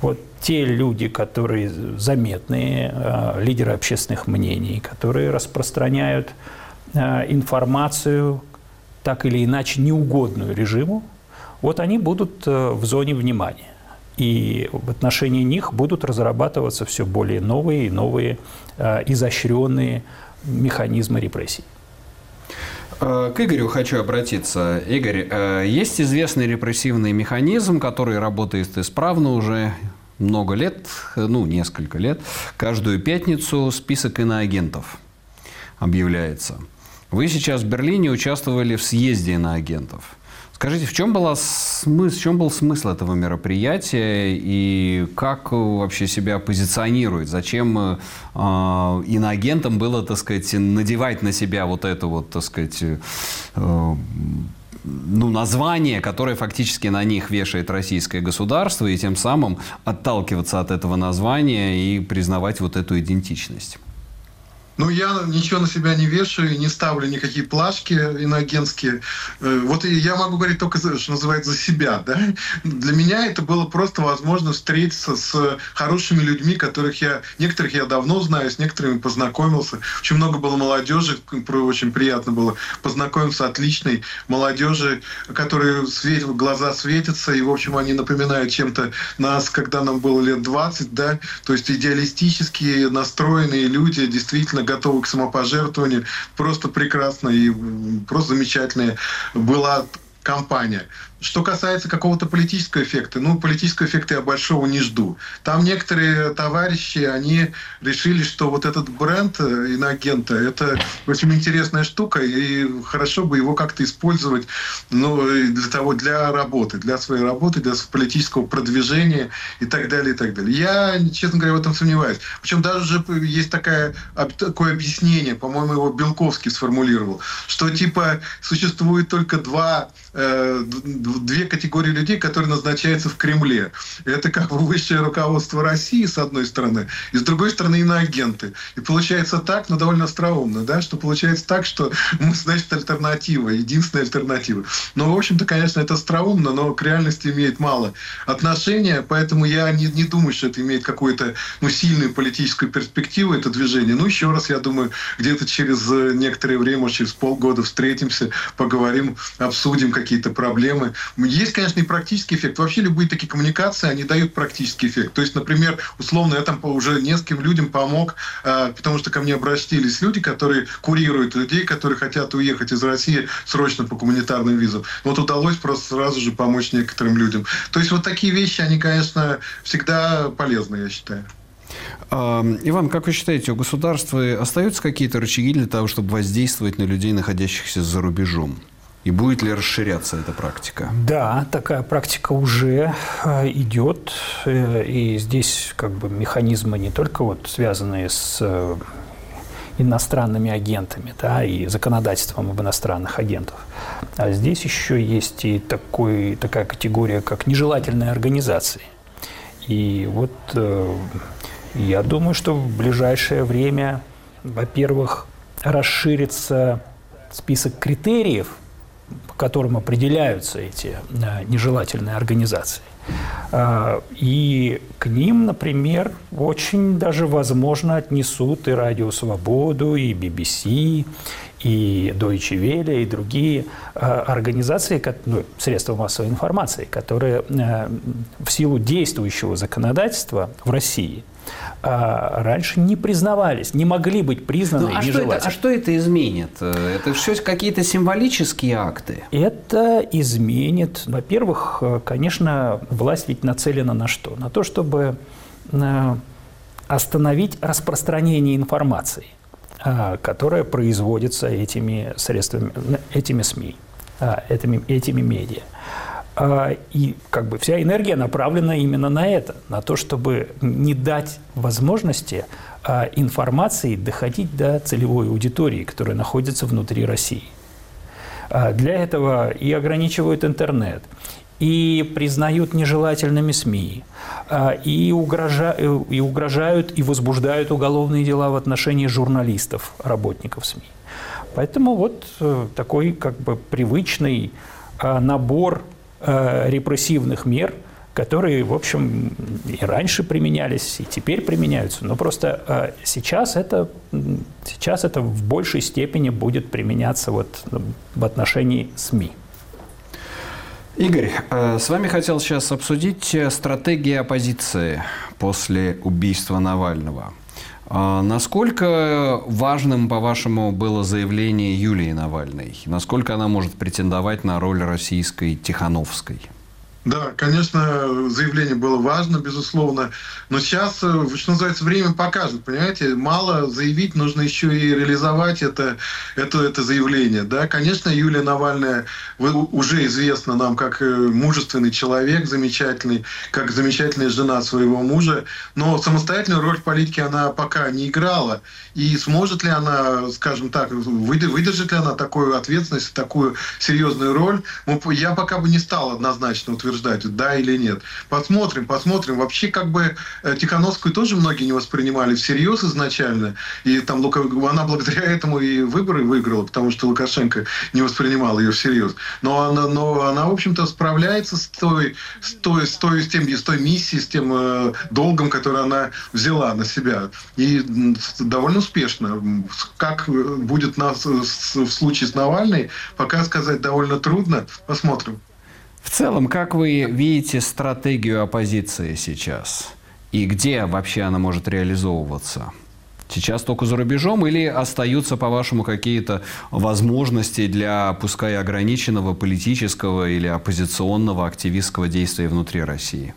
Вот те люди, которые заметные, лидеры общественных мнений, которые распространяют информацию, так или иначе неугодную режиму, вот они будут э, в зоне внимания. И в отношении них будут разрабатываться все более новые и новые э, изощренные механизмы репрессий. Э, к Игорю хочу обратиться. Игорь, есть известный репрессивный механизм, который работает исправно уже много лет, ну, несколько лет. Каждую пятницу список иноагентов объявляется. Вы сейчас в Берлине участвовали в съезде иноагентов. Скажите, в чем, была смысл, в чем был смысл этого мероприятия и как вообще себя позиционирует? Зачем э, иноагентам было, так сказать, надевать на себя вот это вот, так сказать, э, ну, название, которое фактически на них вешает российское государство, и тем самым отталкиваться от этого названия и признавать вот эту идентичность? Ну, я ничего на себя не вешаю, не ставлю никакие плашки иноагентские. Э, вот я могу говорить только, что называется, за себя. Да? Для меня это было просто возможность встретиться с хорошими людьми, которых я, некоторых я давно знаю, с некоторыми познакомился. Очень много было молодежи, очень приятно было познакомиться с отличной молодежи, которые светят, глаза светятся, и, в общем, они напоминают чем-то нас, когда нам было лет 20, да, то есть идеалистические настроенные люди, действительно действительно готовы к самопожертвованию. Просто прекрасно и просто замечательная была компания. Что касается какого-то политического эффекта, ну, политического эффекта я большого не жду. Там некоторые товарищи, они решили, что вот этот бренд э, иногента – это очень интересная штука, и хорошо бы его как-то использовать ну, для того, для работы, для своей работы, для политического продвижения и так далее, и так далее. Я, честно говоря, в этом сомневаюсь. Причем даже уже есть такая, такое объяснение, по-моему, его Белковский сформулировал, что типа существует только два э, две категории людей, которые назначаются в Кремле. Это как бы высшее руководство России, с одной стороны, и с другой стороны иноагенты. И получается так, но довольно остроумно, да, что получается так, что мы, значит, альтернатива, единственная альтернатива. Но, в общем-то, конечно, это остроумно, но к реальности имеет мало отношения, поэтому я не, не думаю, что это имеет какую-то ну, сильную политическую перспективу, это движение. Ну, еще раз, я думаю, где-то через некоторое время, через полгода встретимся, поговорим, обсудим какие-то проблемы. Есть, конечно, и практический эффект. Вообще любые такие коммуникации, они дают практический эффект. То есть, например, условно, я там уже нескольким людям помог, а, потому что ко мне обратились люди, которые курируют людей, которые хотят уехать из России срочно по гуманитарным визам. Вот удалось просто сразу же помочь некоторым людям. То есть вот такие вещи, они, конечно, всегда полезны, я считаю. Иван, как вы считаете, у государства остаются какие-то рычаги для того, чтобы воздействовать на людей, находящихся за рубежом? И будет ли расширяться эта практика? Да, такая практика уже э, идет. Э, и здесь как бы механизмы не только вот связанные с э, иностранными агентами да, и законодательством об иностранных агентах. А здесь еще есть и такой, такая категория, как нежелательные организации. И вот я думаю, что в ближайшее время, во-первых, расширится список критериев – по которым определяются эти э, нежелательные организации. А, и к ним, например, очень даже возможно отнесут и Радио Свободу, и BBC, и Deutsche Welle, и другие э, организации, ну, средства массовой информации, которые э, в силу действующего законодательства в России – а, раньше не признавались, не могли быть признаны ну, а Что это, а что это изменит? Это все какие-то символические акты? Это изменит, во-первых, конечно, власть ведь нацелена на что? На то, чтобы э, остановить распространение информации, которая производится этими средствами, этими СМИ, а, этими, этими медиа. А, и как бы вся энергия направлена именно на это, на то, чтобы не дать возможности а, информации доходить до целевой аудитории, которая находится внутри России. А, для этого и ограничивают интернет, и признают нежелательными СМИ, и, угрожа... и угрожают и возбуждают уголовные дела в отношении журналистов, работников СМИ. Поэтому вот такой как бы привычный набор репрессивных мер – которые, в общем, и раньше применялись, и теперь применяются. Но просто э, сейчас это, сейчас это в большей степени будет применяться вот в отношении СМИ. Игорь, э, с вами хотел сейчас обсудить э, стратегии оппозиции после убийства Навального. Насколько важным, по-вашему, было заявление Юлии Навальной? Насколько она может претендовать на роль российской Тихановской? Да, конечно, заявление было важно, безусловно. Но сейчас, э, что называется, время покажет, понимаете? Мало заявить, нужно еще и реализовать это, это, это заявление. Да, конечно, Юлия Навальная уже известна нам как э, мужественный человек, замечательный, как замечательная жена своего мужа. Но самостоятельную роль в политике она пока не играла. И сможет ли она, скажем так, выдержит ли она такую ответственность, такую серьезную роль? Я пока бы не стал однозначно утверждать утверждать, да или нет. Посмотрим, посмотрим. Вообще, как бы э, Тихановскую тоже многие не воспринимали всерьез изначально. И там она благодаря этому и выборы выиграла, потому что Лукашенко не воспринимал ее всерьез. Но она, но она в общем-то, справляется с той, с той, с той, с тем, с той миссией, с тем э, долгом, который она взяла на себя. И довольно успешно. Как будет нас в случае с Навальной, пока сказать довольно трудно. Посмотрим. В целом, как вы видите стратегию оппозиции сейчас? И где вообще она может реализовываться? Сейчас только за рубежом или остаются, по-вашему, какие-то возможности для, пускай ограниченного политического или оппозиционного активистского действия внутри России?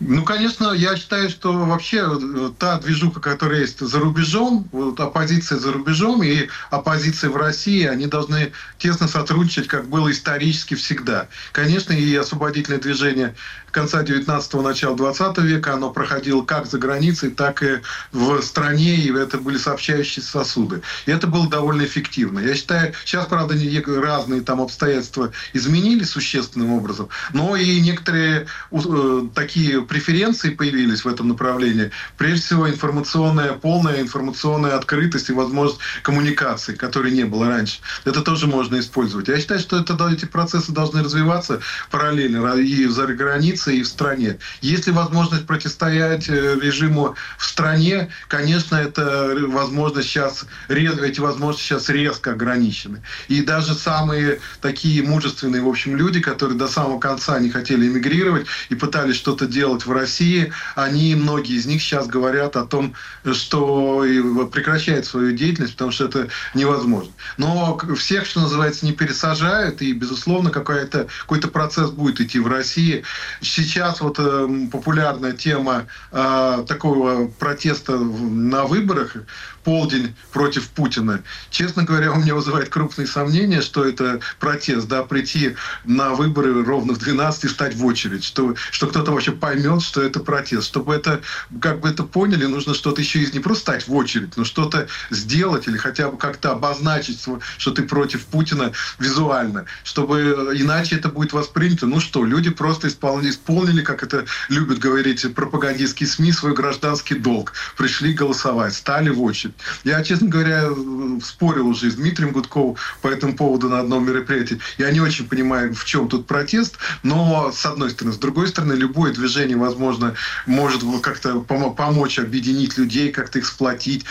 Ну, конечно, я считаю, что вообще э, та движуха, которая есть за рубежом, вот оппозиция за рубежом и оппозиция в России, они должны тесно сотрудничать, как было исторически всегда. Конечно, и освободительное движение конца 19-го, начала 20 века, оно проходило как за границей, так и в стране, и это были сообщающие сосуды. И это было довольно эффективно. Я считаю, сейчас, правда, разные там обстоятельства изменились существенным образом, но и некоторые э, такие преференции появились в этом направлении. Прежде всего, информационная, полная информационная открытость и возможность коммуникации, которой не было раньше. Это тоже можно использовать. Я считаю, что это, эти процессы должны развиваться параллельно и за границей, и в стране. Если возможность противостоять э, режиму в стране, конечно, это возможность сейчас, эти возможности сейчас резко ограничены. И даже самые такие мужественные, в общем, люди, которые до самого конца не хотели эмигрировать и пытались что-то делать делать в России, они, многие из них сейчас говорят о том, что прекращают свою деятельность, потому что это невозможно. Но всех, что называется, не пересажают, и, безусловно, какой-то какой процесс будет идти в России. Сейчас вот э, популярная тема э, такого протеста на выборах, полдень против Путина. Честно говоря, у меня вызывает крупные сомнения, что это протест, да, прийти на выборы ровно в 12 и стать в очередь, что, что кто-то вообще поймет, что это протест. Чтобы это, как бы это поняли, нужно что-то еще из не просто стать в очередь, но что-то сделать или хотя бы как-то обозначить, что ты против Путина визуально, чтобы иначе это будет воспринято. Ну что, люди просто исполнили, исполнили как это любят говорить пропагандистские СМИ, свой гражданский долг. Пришли голосовать, стали в очередь. Я, честно говоря, спорил уже с Дмитрием Гудковым по этому поводу на одном мероприятии. Я не очень понимаю, в чем тут протест, но с одной стороны. С другой стороны, любое движение, возможно, может как-то помочь объединить людей, как-то их сплотить.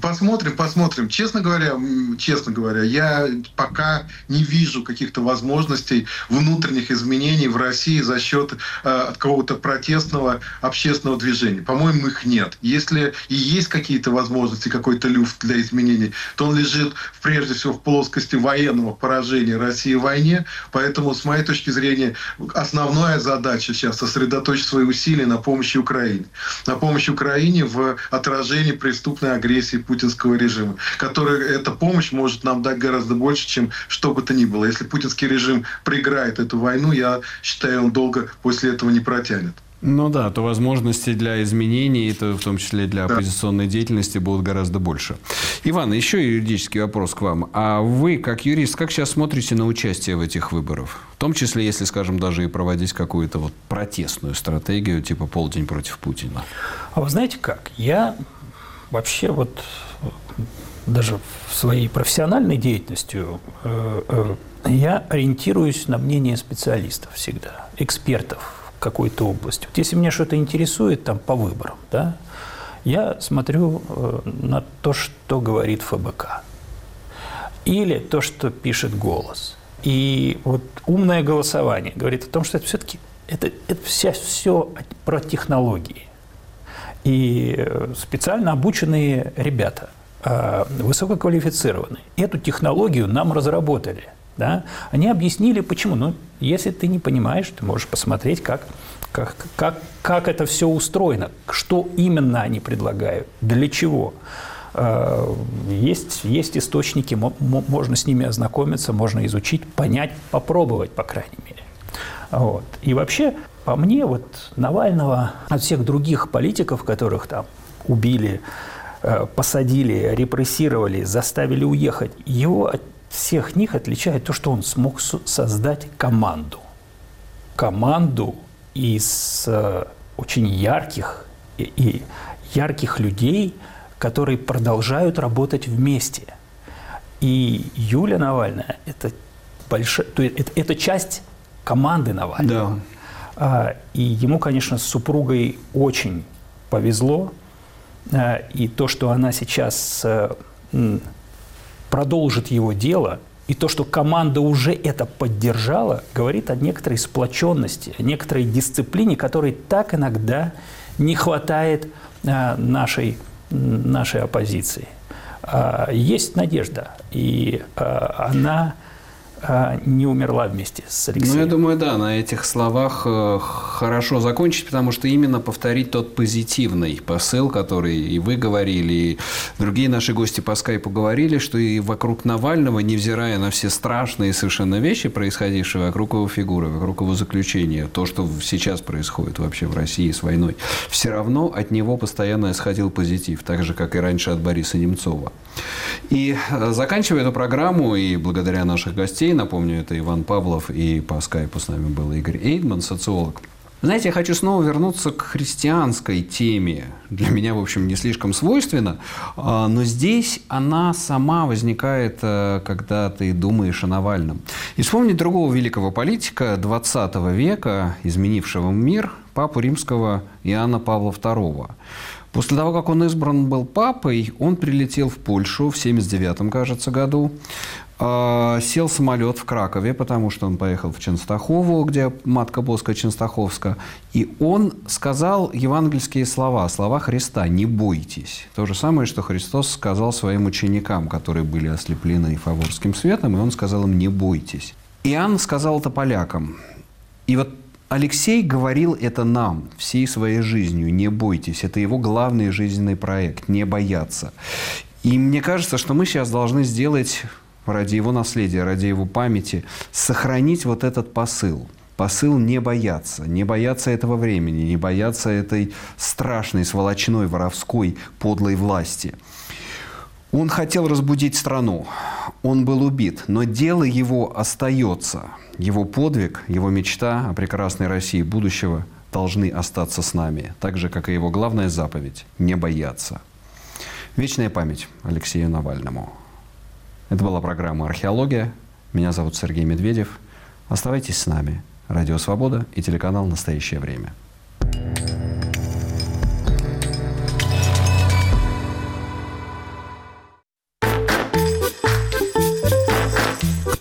Посмотрим, посмотрим. Честно говоря, честно говоря, я пока не вижу каких-то возможностей внутренних изменений в России за счет э, какого-то протестного общественного движения. По-моему, их нет. Если и есть какие-то возможности, какой-то люфт для изменений, то он лежит прежде всего в плоскости военного поражения России в войне. Поэтому, с моей точки зрения, основная задача сейчас сосредоточить свои усилия на помощи Украине. На помощи Украине в отражении преступной агрессии путинского режима, который эта помощь может нам дать гораздо больше, чем что бы то ни было. Если путинский режим проиграет эту войну, я считаю, он долго после этого не протянет. Ну да, то возможности для изменений, это в том числе для оппозиционной деятельности, будут гораздо больше. Иван, еще юридический вопрос к вам. А вы, как юрист, как сейчас смотрите на участие в этих выборах? В том числе, если, скажем, даже и проводить какую-то вот протестную стратегию, типа полдень против Путина. А вы знаете как? Я вообще вот даже в своей профессиональной деятельности э, э, я ориентируюсь на мнение специалистов всегда, экспертов, какой-то области. Вот если меня что-то интересует там по выборам, да, я смотрю э, на то, что говорит ФБК. Или то, что пишет голос. И вот умное голосование говорит о том, что это все-таки это, это вся, все про технологии. И э, специально обученные ребята, э, высококвалифицированные, эту технологию нам разработали – да, они объяснили, почему. Ну, если ты не понимаешь, ты можешь посмотреть, как, как, как, как это все устроено, что именно они предлагают, для чего. А, есть, есть источники, можно с ними ознакомиться, можно изучить, понять, попробовать, по крайней мере. Вот. И вообще, по мне, вот Навального от всех других политиков, которых там убили, э, посадили, репрессировали, заставили уехать, его всех них отличает то, что он смог создать команду. Команду из э, очень ярких и, и ярких людей, которые продолжают работать вместе. И Юля Навальная – это, большая, то есть это, это часть команды Навального. Да. А, и ему, конечно, с супругой очень повезло. А, и то, что она сейчас э, продолжит его дело, и то, что команда уже это поддержала, говорит о некоторой сплоченности, о некоторой дисциплине, которой так иногда не хватает а, нашей, нашей оппозиции. А, есть надежда, и а, она не умерла вместе с Алексеем. Ну, я думаю, да, на этих словах э, хорошо закончить, потому что именно повторить тот позитивный посыл, который и вы говорили, и другие наши гости по скайпу говорили, что и вокруг Навального, невзирая на все страшные совершенно вещи, происходившие вокруг его фигуры, вокруг его заключения, то, что сейчас происходит вообще в России с войной, все равно от него постоянно исходил позитив, так же, как и раньше от Бориса Немцова. И э, заканчивая эту программу, и благодаря наших гостей, напомню, это Иван Павлов, и по скайпу с нами был Игорь Эйдман, социолог. Знаете, я хочу снова вернуться к христианской теме. Для меня, в общем, не слишком свойственно, а, но здесь она сама возникает, э, когда ты думаешь о Навальном. И вспомнить другого великого политика 20 века, изменившего мир, папу римского Иоанна Павла II. После того, как он избран был папой, он прилетел в Польшу в 79 кажется, году. А, сел самолет в Кракове, потому что он поехал в Ченстахову, где матка Боска Ченстаховска. И он сказал евангельские слова, слова Христа «не бойтесь». То же самое, что Христос сказал своим ученикам, которые были ослеплены фаворским светом, и он сказал им «не бойтесь». Иоанн сказал это полякам. И вот Алексей говорил это нам всей своей жизнью. Не бойтесь. Это его главный жизненный проект. Не бояться. И мне кажется, что мы сейчас должны сделать ради его наследия, ради его памяти, сохранить вот этот посыл. Посыл не бояться, не бояться этого времени, не бояться этой страшной, сволочной, воровской, подлой власти. Он хотел разбудить страну, он был убит, но дело его остается – его подвиг, его мечта о прекрасной России будущего должны остаться с нами, так же, как и его главная заповедь – не бояться. Вечная память Алексею Навальному. Это была программа «Археология». Меня зовут Сергей Медведев. Оставайтесь с нами. Радио «Свобода» и телеканал «Настоящее время».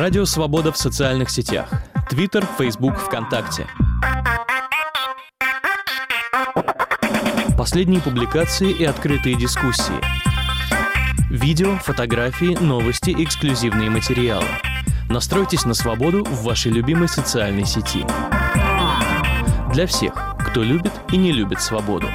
Радио «Свобода» в социальных сетях. Твиттер, Фейсбук, ВКонтакте. Последние публикации и открытые дискуссии. Видео, фотографии, новости, эксклюзивные материалы. Настройтесь на свободу в вашей любимой социальной сети. Для всех, кто любит и не любит свободу.